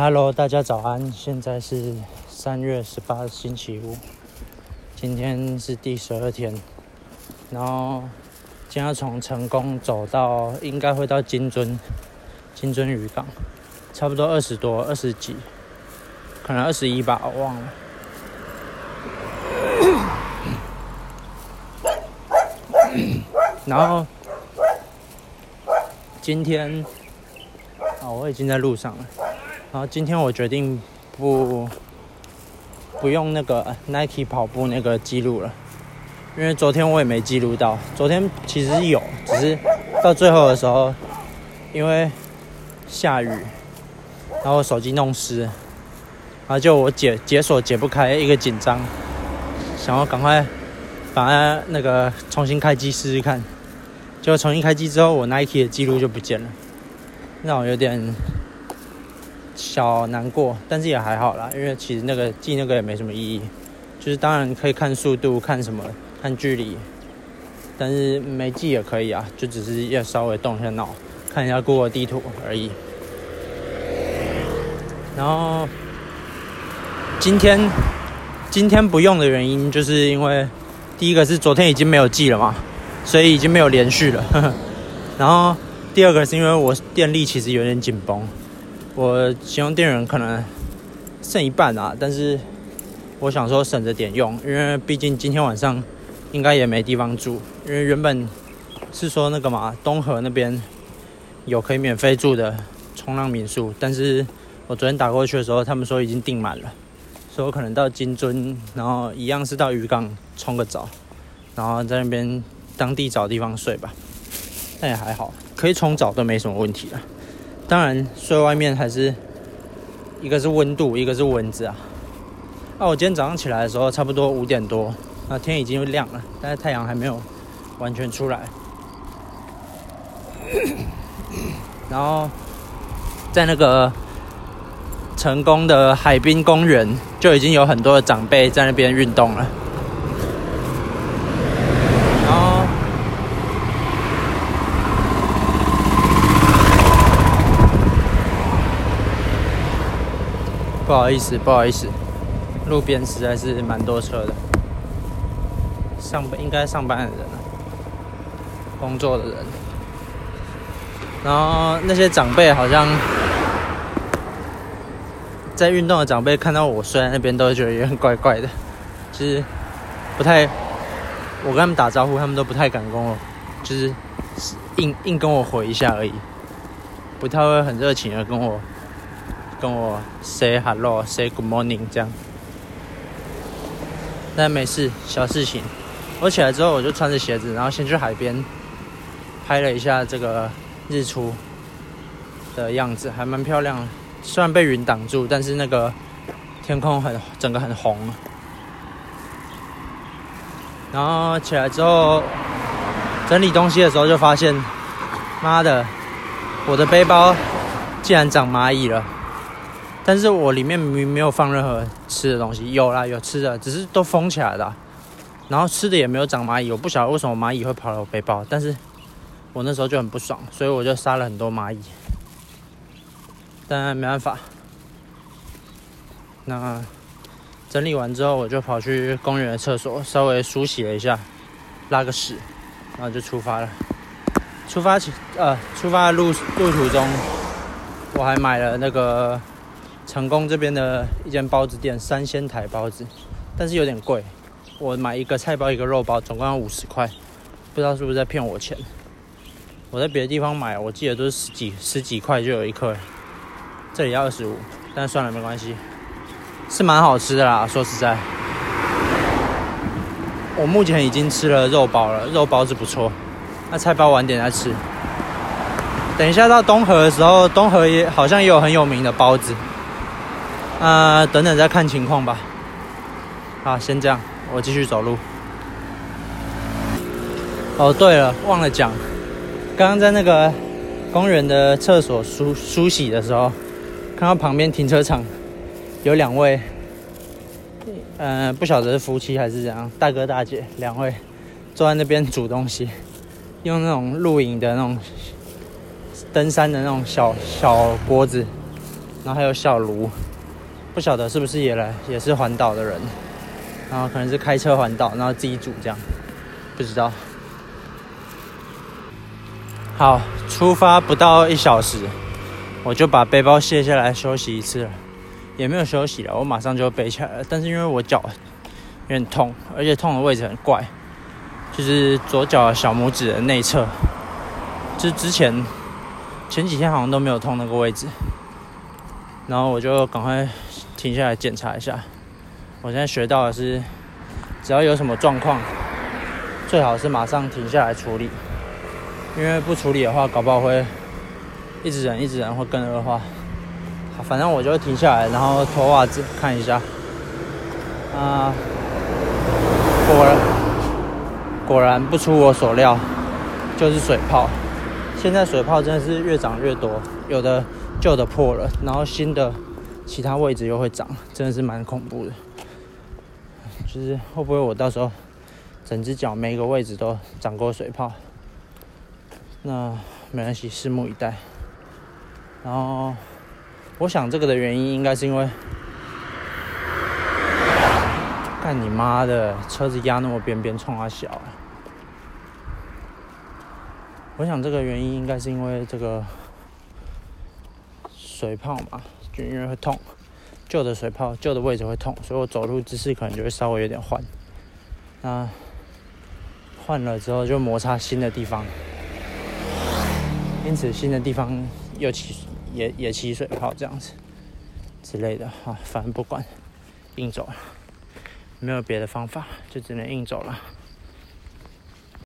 Hello，大家早安！现在是三月十八星期五，今天是第十二天，然后今天要从成功走到，应该会到金樽，金樽渔港，差不多二十多、二十几，可能二十一吧，我忘了。然后今天，啊，我已经在路上了。然后今天我决定不不用那个 Nike 跑步那个记录了，因为昨天我也没记录到。昨天其实有，只是到最后的时候，因为下雨，然后手机弄湿，然后就我解解锁解不开，一个紧张，想要赶快把它那个重新开机试试看。结果重新开机之后，我 Nike 的记录就不见了，让我有点。小难过，但是也还好啦，因为其实那个记那个也没什么意义，就是当然可以看速度、看什么、看距离，但是没记也可以啊，就只是要稍微动一下脑，看一下 Google 地图而已。然后今天今天不用的原因，就是因为第一个是昨天已经没有记了嘛，所以已经没有连续了。然后第二个是因为我电力其实有点紧绷。我形容电源可能剩一半啊，但是我想说省着点用，因为毕竟今天晚上应该也没地方住，因为原本是说那个嘛东河那边有可以免费住的冲浪民宿，但是我昨天打过去的时候，他们说已经订满了，所以我可能到金樽，然后一样是到渔港冲个澡，然后在那边当地找地方睡吧，但也还好，可以冲澡都没什么问题了。当然，睡外面还是一个是温度，一个是蚊子啊。啊，我今天早上起来的时候，差不多五点多，那天已经亮了，但是太阳还没有完全出来。然后在那个成功的海滨公园，就已经有很多的长辈在那边运动了。不好意思，不好意思，路边实在是蛮多车的，上班应该上班的人工作的人，然后那些长辈好像在运动的长辈看到我睡在那边，都会觉得有点怪怪的，就是不太，我跟他们打招呼，他们都不太敢跟我，就是硬硬跟我回一下而已，不太会很热情的跟我。跟我 say hello，say good morning，这样。但没事，小事情。我起来之后，我就穿着鞋子，然后先去海边拍了一下这个日出的样子，还蛮漂亮。虽然被云挡住，但是那个天空很整个很红。然后起来之后整理东西的时候，就发现，妈的，我的背包竟然长蚂蚁了。但是我里面明明没有放任何吃的东西，有啦，有吃的，只是都封起来的，然后吃的也没有长蚂蚁，我不晓得为什么蚂蚁会跑到我背包，但是我那时候就很不爽，所以我就杀了很多蚂蚁，但没办法。那整理完之后，我就跑去公园的厕所稍微梳洗了一下，拉个屎，然后就出发了。出发前，呃，出发的路路途中，我还买了那个。成功这边的一间包子店，三鲜台包子，但是有点贵。我买一个菜包，一个肉包，总共要五十块，不知道是不是在骗我钱。我在别的地方买，我记得都是十几十几块就有一颗，这里要二十五，但算了，没关系，是蛮好吃的啦。说实在，我目前已经吃了肉包了，肉包子不错，那菜包晚点再吃。等一下到东河的时候，东河也好像也有很有名的包子。呃，等等再看情况吧。好，先这样，我继续走路。哦，对了，忘了讲，刚刚在那个公园的厕所梳梳洗的时候，看到旁边停车场有两位，呃，不晓得是夫妻还是怎样，大哥大姐两位坐在那边煮东西，用那种露营的那种登山的那种小小锅子。然后还有小炉，不晓得是不是也来也是环岛的人，然后可能是开车环岛，然后自己煮这样，不知道。好，出发不到一小时，我就把背包卸下来休息一次了，也没有休息了，我马上就背起来了。但是因为我脚有点痛，而且痛的位置很怪，就是左脚小拇指的内侧，就之前前几天好像都没有痛那个位置，然后我就赶快停下来检查一下。我现在学到的是，只要有什么状况，最好是马上停下来处理。因为不处理的话，搞不好会一直忍，一直忍会更恶化。反正我就停下来，然后脱袜子看一下。啊，果然果然不出我所料，就是水泡。现在水泡真的是越长越多，有的旧的破了，然后新的其他位置又会长，真的是蛮恐怖的。就是会不会我到时候整只脚每一个位置都长过水泡？那没关系，拭目以待。然后，我想这个的原因应该是因为，干你妈的，车子压那么边边，冲啊小。我想这个原因应该是因为这个水泡嘛，就因为会痛，旧的水泡，旧的位置会痛，所以我走路姿势可能就会稍微有点换。那换了之后就摩擦新的地方。因此，新的地方又起也也起水泡这样子之类的啊，反正不管，硬走，没有别的方法，就只能硬走了。